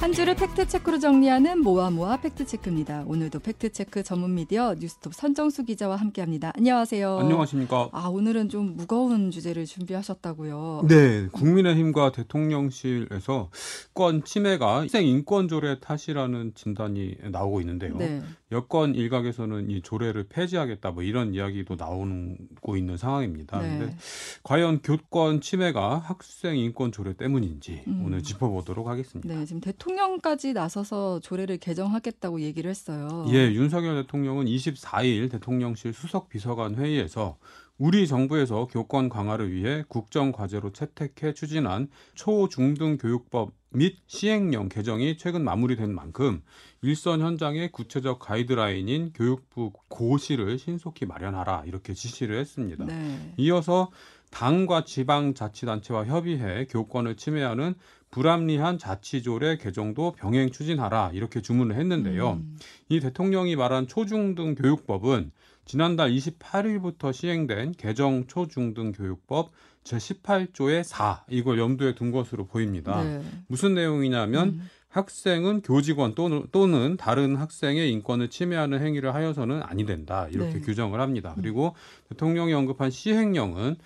한 주를 팩트체크로 정리하는 모아모아 팩트체크입니다. 오늘도 팩트체크 전문 미디어 뉴스톱 선정수 기자와 함께합니다. 안녕하세요. 안녕하십니까. 아 오늘은 좀 무거운 주제를 준비하셨다고요. 네, 국민의힘과 대통령실에서 건 침해가 학생 인권 조례 탓이라는 진단이 나오고 있는데요. 네. 여권 일각에서는 이 조례를 폐지하겠다 뭐 이런 이야기도 나오고 있는 상황입니다. 네. 근데 과연 교권 침해가 학생 인권 조례 때문인지 음. 오늘 짚어보도록 하겠습니다. 네, 지금 대통령까지 나서서 조례를 개정하겠다고 얘기를 했어요. 예, 윤석열 대통령은 24일 대통령실 수석 비서관 회의에서 우리 정부에서 교권 강화를 위해 국정 과제로 채택해 추진한 초중등 교육법 및 시행령 개정이 최근 마무리된 만큼 일선 현장의 구체적 가이드라인인 교육부 고시를 신속히 마련하라 이렇게 지시를 했습니다. 네. 이어서 당과 지방자치단체와 협의해 교권을 침해하는 불합리한 자치조례 개정도 병행 추진하라 이렇게 주문을 했는데요. 음. 이 대통령이 말한 초중등 교육법은 지난달 28일부터 시행된 개정 초중등 교육법 제18조의 4 이걸 염두에 둔 것으로 보입니다. 네. 무슨 내용이냐면 음. 학생은 교직원 또는, 또는 다른 학생의 인권을 침해하는 행위를 하여서는 아니 된다 이렇게 네. 규정을 합니다. 그리고 대통령이 언급한 시행령은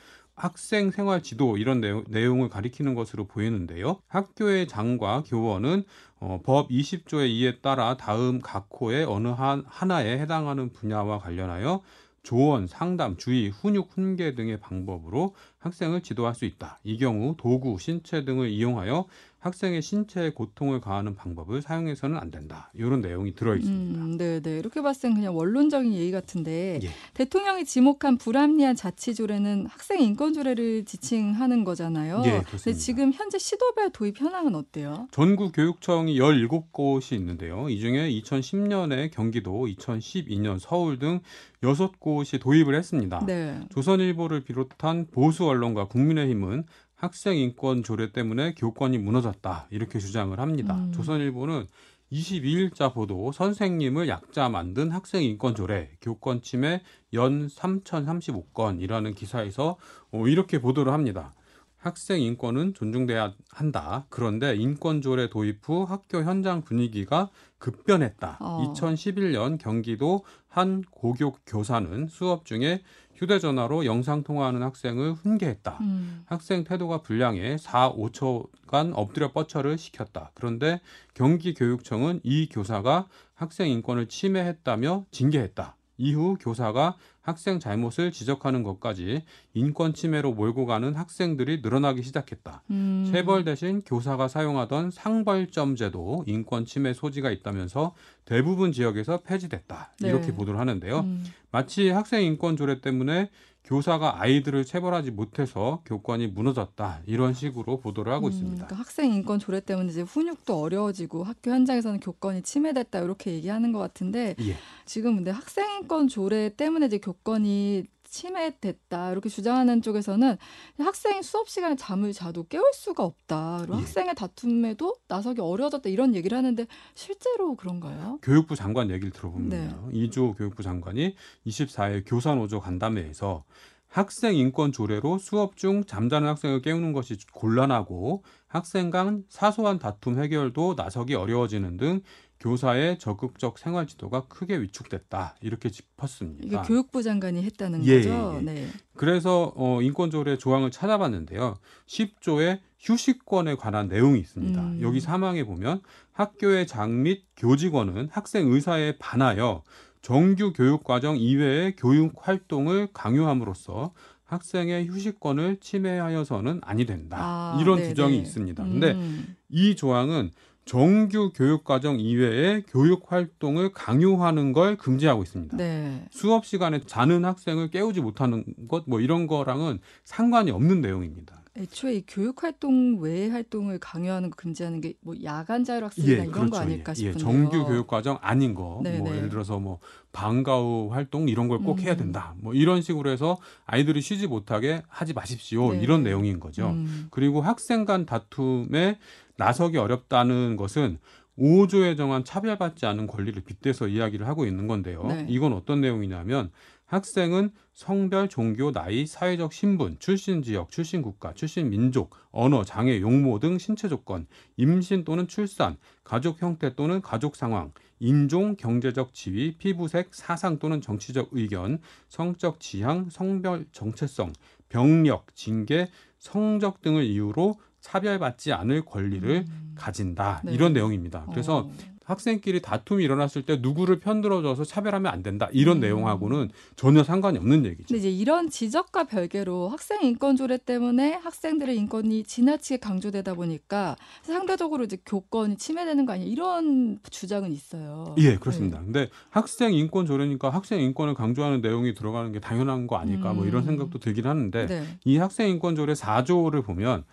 학생 생활 지도 이런 내용, 내용 을 가리키는 것으로 보이는데요. 학교의 장과 교원은 어, 법 20조의 이에 따라 다음 각 호의 어느 한, 하나에 해당하는 분야와 관련하여 조언, 상담, 주의, 훈육, 훈계 등의 방법으로 학생을 지도할 수 있다. 이 경우 도구, 신체 등을 이용하여 학생의 신체에 고통을 가하는 방법을 사용해서는 안 된다. 이런 내용이 들어 있습니다. 음, 네, 네. 이렇게 봤을 땐 그냥 원론적인 얘기 같은데 예. 대통령이 지목한 불합리한 자치조례는 학생 인권조례를 지칭하는 거잖아요. 예, 그렇습니다. 지금 현재 시도별 도입 현황은 어때요? 전국 교육청이 17곳이 있는데요. 이 중에 2010년에 경기도, 2012년 서울 등 6곳이 도입을 했습니다. 네. 조선일보를 비롯한 보수 언론과 국민의힘은 학생 인권 조례 때문에 교권이 무너졌다 이렇게 주장을 합니다. 음. 조선일보는 22일자 보도 선생님을 약자 만든 학생 인권 조례 교권 침해 연 3,035건이라는 기사에서 어, 이렇게 보도를 합니다. 학생 인권은 존중돼야 한다. 그런데 인권 조례 도입 후 학교 현장 분위기가 급변했다. 어. 2011년 경기도 한 고교 교사는 수업 중에 휴대전화로 영상 통화하는 학생을 훈계했다. 음. 학생 태도가 불량해 4, 5초간 엎드려 뻗쳐를 시켰다. 그런데 경기교육청은 이 교사가 학생 인권을 침해했다며 징계했다. 이후 교사가 학생 잘못을 지적하는 것까지 인권 침해로 몰고 가는 학생들이 늘어나기 시작했다. 음. 체벌 대신 교사가 사용하던 상벌점 제도 인권 침해 소지가 있다면서 대부분 지역에서 폐지됐다. 네. 이렇게 보도를 하는데요. 음. 마치 학생 인권 조례 때문에 교사가 아이들을 체벌하지 못해서 교권이 무너졌다 이런 식으로 보도를 하고 음, 있습니다. 그러니까 학생 인권 조례 때문에 이제 훈육도 어려워지고 학교 현장에서는 교권이 침해됐다 이렇게 얘기하는 것 같은데 예. 지금 근데 학생 인권 조례 때문에 이제 교권이 침해됐다 이렇게 주장하는 쪽에서는 학생이 수업 시간에 잠을 자도 깨울 수가 없다 그리고 예. 학생의 다툼에도 나서기 어려워졌다 이런 얘기를 하는데 실제로 그런가요? 교육부 장관 얘기를 들어보면 네. 이조 교육부 장관이 24일 교사 노조 간담회에서 학생 인권 조례로 수업 중 잠자는 학생을 깨우는 것이 곤란하고 학생 간 사소한 다툼 해결도 나서기 어려워지는 등 교사의 적극적 생활 지도가 크게 위축됐다 이렇게 짚었습니다. 이게 교육부 장관이 했다는 예, 거죠. 예, 예. 네. 그래서 어, 인권조례 조항을 찾아봤는데요. 10조에 휴식권에 관한 내용이 있습니다. 음. 여기 사망에 보면 학교의 장 및 교직원은 학생 의사에 반하여 정규 교육 과정 이외의 교육 활동을 강요함으로써 학생의 휴식권을 침해하여서는 아니 된다. 아, 이런 네네. 규정이 있습니다. 근데 음. 이 조항은 정규 교육 과정 이외의 교육 활동을 강요하는 걸 금지하고 있습니다. 네. 수업 시간에 자는 학생을 깨우지 못하는 것 뭐 이런 거랑은 상관이 없는 내용입니다. 애초에 이 교육 활동 외의 활동을 강요하는 거 금지하는 게 뭐 야간 자율학습이나 이런 거 아닐까 예, 싶은데요. 정규 교육 과정 아닌 거, 네, 뭐 네. 예를 들어서 뭐 방과 후 활동 이런 걸꼭 해야 음. 된다. 뭐 이런 식으로 해서 아이들이 쉬지 못하게 하지 마십시오. 네. 이런 내용인 거죠. 음. 그리고 학생 간 다툼에 나서기 어렵다는 것은 5조에 정한 차별받지 않은 권리를 빗대서 이야기를 하고 있는 건데요. 네. 이건 어떤 내용이냐면 학생은 성별, 종교, 나이, 사회적 신분, 출신 지역, 출신 국가, 출신 민족, 언어, 장애, 용모 등 신체 조건, 임신 또는 출산, 가족 형태 또는 가족 상황, 인종, 경제적 지위, 피부색, 사상 또는 정치적 의견, 성적 지향, 성별 정체성, 병력, 징계, 성적 등을 이유로 차별받지 않을 권리를 음. 가진다. 네. 이런 내용입니다. 그래서 어. 학생끼리 다툼이 일어났을 때 누구를 편들어줘서 차별하면 안 된다. 이런 음. 내용하고는 전혀 상관이 없는 얘기죠. 근데 이제 이런 지적과 별개로 학생 인권 조례 때문에 학생들의 인권이 지나치게 강조되다 보니까 상대적으로 이제 교권이 침해되는 거 아니야 이런 주장은 있어요. 예, 그렇습니다. 근데 학생 인권 조례니까 학생 인권을 강조하는 내용이 들어가는 게 당연한 거 아닐까 뭐 이런 음. 생각도 들긴 하는데 네. 이 학생 인권 조례 4조를 보면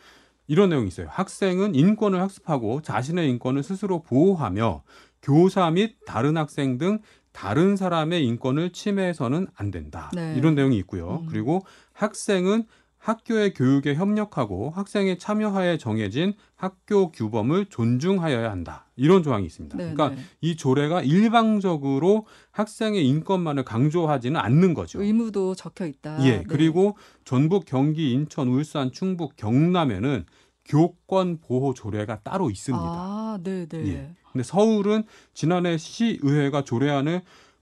이런 내용이 있어요. 학생은 인권을 학습하고 자신의 인권을 스스로 보호하며 교사 및 다른 학생 등 다른 사람의 인권을 침해해서는 안 된다. 네. 이런 내용이 있고요. 음. 그리고 학생은 학교의 교육에 협력하고 학생의 참여하에 정해진 학교 규범을 존중하여야 한다. 이런 조항이 있습니다. 네, 그러니까 네. 이 조례가 일방적으로 학생의 인권만을 강조하지는 않는 거죠. 의무도 적혀 있다. 예, 네. 그리고 전북, 경기, 인천, 울산, 충북, 경남에는 교권 보호 조례가 따로 있습니다. 아, 네, 네. 예. 근데 서울은 지난해 시의회가 조례안을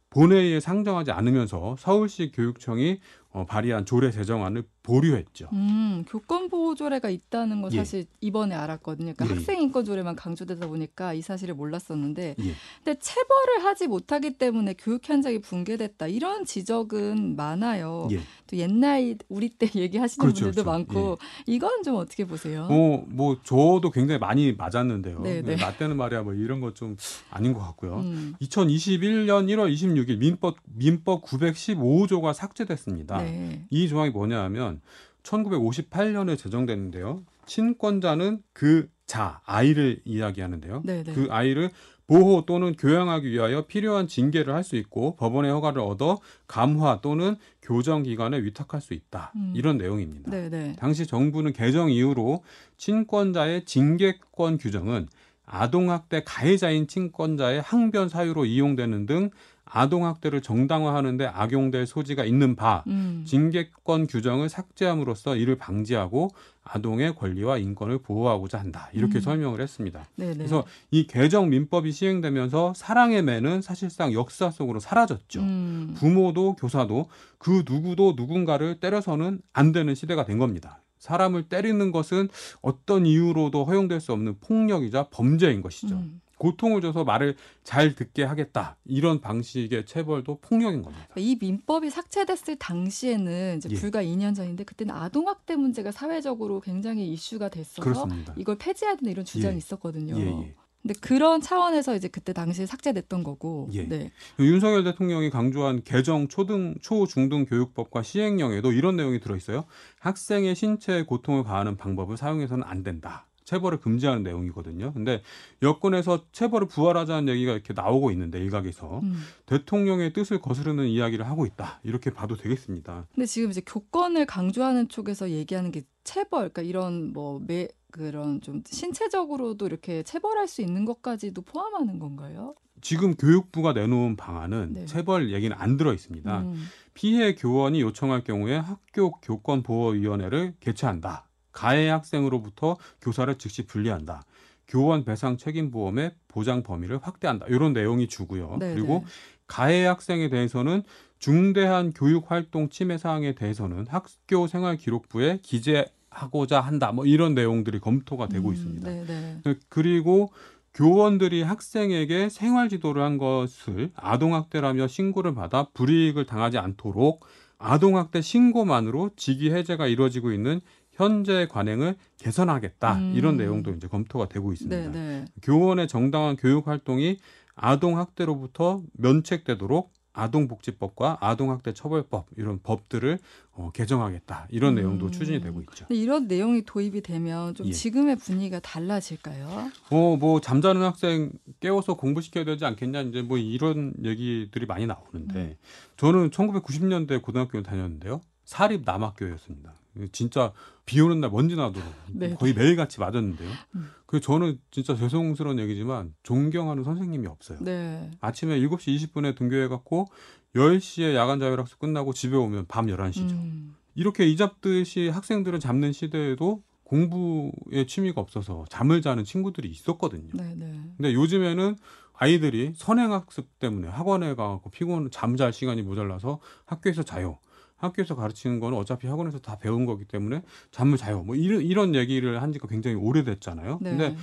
본회의에 상정하지 않으면서 서울시 교육청이 어, 발의한 조례 제정안을 보류했죠. 음, 교권 보호 조례가 있다는 건 예. 사실 이번에 알았거든요. 그러니까 예, 예. 학생 인권 조례만 강조되다 보니까 이 사실을 몰랐었는데, 예. 근데 체벌을 하지 못하기 때문에 교육 현장이 붕괴됐다 이런 지적은 많아요. 예. 또 옛날 우리 때 얘기하시는 그렇죠, 분들도 그렇죠. 많고 이건 좀 어떻게 보세요? 어, 뭐 저도 굉장히 많이 맞았는데요. 네, 네. 맞대는 말이야 뭐 이런 거 좀 아닌 것 같고요. 음, 2021년 1월 26일 민법 민법 915조가 삭제됐습니다. 네. 이 조항이 뭐냐 하면 1958년에 제정됐는데요. 친권자는 그 자, 아이를 이야기하는데요. 네, 네. 그 아이를 보호 또는 교양하기 위하여 필요한 징계를 할 수 있고 법원의 허가를 얻어 감화 또는 교정 기관에 위탁할 수 있다. 음. 이런 내용입니다. 네, 네. 당시 정부는 개정 이후로 친권자의 징계권 규정은 아동학대 가해자인 친권자의 항변 사유로 이용되는 등 아동학대를 정당화하는데 악용될 소지가 있는 바 음. 징계권 규정을 삭제함으로써 이를 방지하고 아동의 권리와 인권을 보호하고자 한다. 이렇게 음. 설명을 했습니다. 네, 네. 그래서 이 개정 민법이 시행되면서 사랑의 매는 사실상 역사 속으로 사라졌죠. 음. 부모도 교사도 그 누구도 누군가를 때려서는 안 되는 시대가 된 겁니다. 사람을 때리는 것은 어떤 이유로도 허용될 수 없는 폭력이자 범죄인 것이죠. 음. 고통을 줘서 말을 잘 듣게 하겠다. 이런 방식의 체벌도 폭력인 겁니다. 이 민법이 삭제됐을 당시에는 이제 예. 불과 2년 전인데 그때는 아동 학대 문제가 사회적으로 굉장히 이슈가 됐어서 그렇습니다. 이걸 폐지해야 된다 이런 주장이 예. 있었거든요. 예, 예. 근데 그런 차원에서 이제 그때 당시에 삭제됐던 거고. 예. 네. 윤석열 대통령이 강조한 개정 초등 초중등 교육법과 시행령에도 이런 내용이 들어 있어요. 학생의 신체에 고통을 가하는 방법을 사용해서는 안 된다. 체벌을 금지하는 내용이거든요. 근데 여권에서 체벌을 부활하자는 얘기가 이렇게 나오고 있는데 일각에서 음. 대통령의 뜻을 거스르는 이야기를 하고 있다. 이렇게 봐도 되겠습니다. 근데 지금 이제 교권을 강조하는 쪽에서 얘기하는 게 체벌, 그러니까 이런 뭐 매, 그런 좀 신체적으로도 이렇게 체벌할 수 있는 것까지도 포함하는 건가요? 지금 교육부가 내놓은 방안은 네. 체벌 얘기는 안 들어 있습니다. 음. 피해 교원이 요청할 경우에 학교 교권 보호위원회를 개최한다. 가해 학생으로부터 교사를 즉시 분리한다. 교원 배상 책임 보험의 보장 범위를 확대한다. 이런 내용이 주고요. 네, 그리고 네. 가해 학생에 대해서는 중대한 교육 활동 침해 사항에 대해서는 학교 생활 기록부에 기재하고자 한다. 뭐 이런 내용들이 검토가 되고 음, 있습니다. 네, 네. 그리고 교원들이 학생에게 생활 지도를 한 것을 아동학대라며 신고를 받아 불이익을 당하지 않도록 아동학대 신고만으로 직위 해제가 이루어지고 있는 현재 관행을 개선하겠다 음. 이런 내용도 이제 검토가 되고 있습니다. 네, 네. 교원의 정당한 교육 활동이 아동 학대로부터 면책되도록 아동복지법과 아동학대 처벌법 이런 법들을 어, 개정하겠다 이런 음. 내용도 추진이 되고 있죠. 이런 내용이 도입이 되면 좀 예. 지금의 분위기가 달라질까요? 어, 뭐 잠자는 학생 깨워서 공부시켜야 되지 않겠냐 이제 뭐 이런 얘기들이 많이 나오는데 음. 저는 1990년대 고등학교를 다녔는데요. 사립 남학교였습니다. 진짜 비 오는 날 먼지 나도록 네. 거의 매일같이 맞았는데요. 음. 그 저는 진짜 죄송스러운 얘기지만 존경하는 선생님이 없어요. 네. 아침에 7시 20분에 등교해 갖고 10시에 야간 자율학습 끝나고 집에 오면 밤 11시죠. 음. 이렇게 이잡듯이 학생들을 잡는 시대에도 공부에 취미가 없어서 잠을 자는 친구들이 있었거든요. 네, 네. 근데 요즘에는 아이들이 선행학습 때문에 학원에 가고 피곤 잠잘 시간이 모자라서 학교에서 자요. 학교에서 가르치는 거는 어차피 학원에서 다 배운 거기 때문에 잠을 자요. 뭐 이런 이런 얘기를 한 지가 굉장히 오래됐잖아요. 네. 근데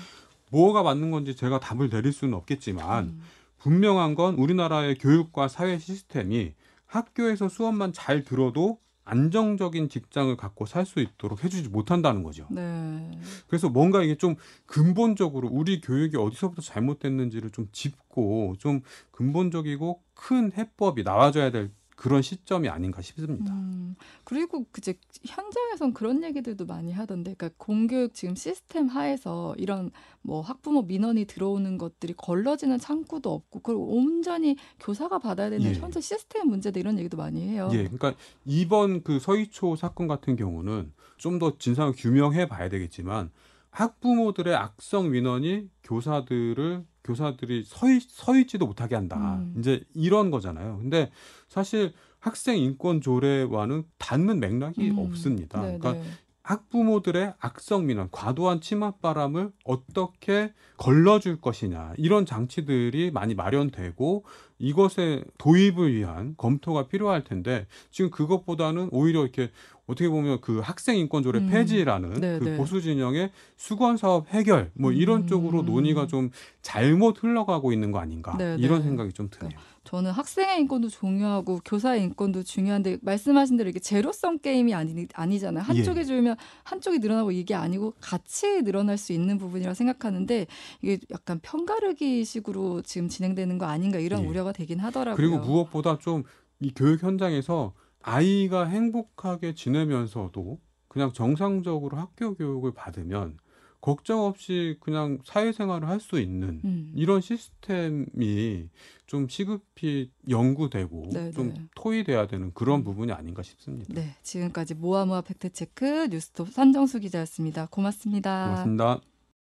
뭐가 맞는 건지 제가 답을 내릴 수는 없겠지만 음. 분명한 건 우리나라의 교육과 사회 시스템이 학교에서 수업만 잘 들어도 안정적인 직장을 갖고 살 수 있도록 해주지 못한다는 거죠. 네. 그래서 뭔가 이게 좀 근본적으로 우리 교육이 어디서부터 잘못됐는지를 좀 짚고 좀 근본적이고 큰 해법이 나와줘야 될 그런 시점이 아닌가 싶습니다. 음, 그리고 그제 현장에선 그런 얘기들도 많이 하던데, 그러니까 공교육 지금 시스템 하에서 이런 뭐 학부모 민원이 들어오는 것들이 걸러지는 창구도 없고, 그걸 온전히 교사가 받아야 되는 예. 현재 시스템 문제다 이런 얘기도 많이 해요. 예, 그러니까 이번 그 서희초 사건 같은 경우는 좀 더 진상을 규명해 봐야 되겠지만 학부모들의 악성 민원이 교사들을 교사들이 서, 있, 서 있지도 못하게 한다. 음. 이제 이런 거잖아요. 근데 사실 학생 인권 조례와는 닿는 맥락이 음, 없습니다. 네, 그러니까 네. 학부모들의 악성 민원, 과도한 침합바람을 어떻게 걸러줄 것이냐 이런 장치들이 많이 마련되고 이것의 도입을 위한 검토가 필요할 텐데 지금 그것보다는 오히려 이렇게 어떻게 보면 그 학생 인권조례 음. 폐지라는 네, 그 네. 보수 진영의 수건 사업 해결 뭐 이런 음. 쪽으로 논의가 좀 잘못 흘러가고 있는 거 아닌가 네, 이런 네. 생각이 좀 드네요. 저는 학생의 인권도 중요하고 교사의 인권도 중요한데 말씀하신 대로 이게 제로섬 게임이 아니, 아니잖아요. 한쪽이 예. 줄면 한쪽이 늘어나고 이게 아니고 같이 늘어날 수 있는 부분이라 생각하는데 이게 약간 편가르기 식으로 지금 진행되는 거 아닌가 이런 예. 우려가 되긴 하더라고요. 그리고 무엇보다 좀 이 교육 현장에서 아이가 행복하게 지내면서도 그냥 정상적으로 학교 교육을 받으면 걱정 없이 그냥 사회생활을 할 수 있는 음. 이런 시스템이 좀 시급히 연구되고 네, 좀 네. 토의돼야 되는 그런 음. 부분이 아닌가 싶습니다. 네, 지금까지 모아모아 팩트체크 뉴스톱 산정수 기자였습니다. 고맙습니다. 고맙습니다.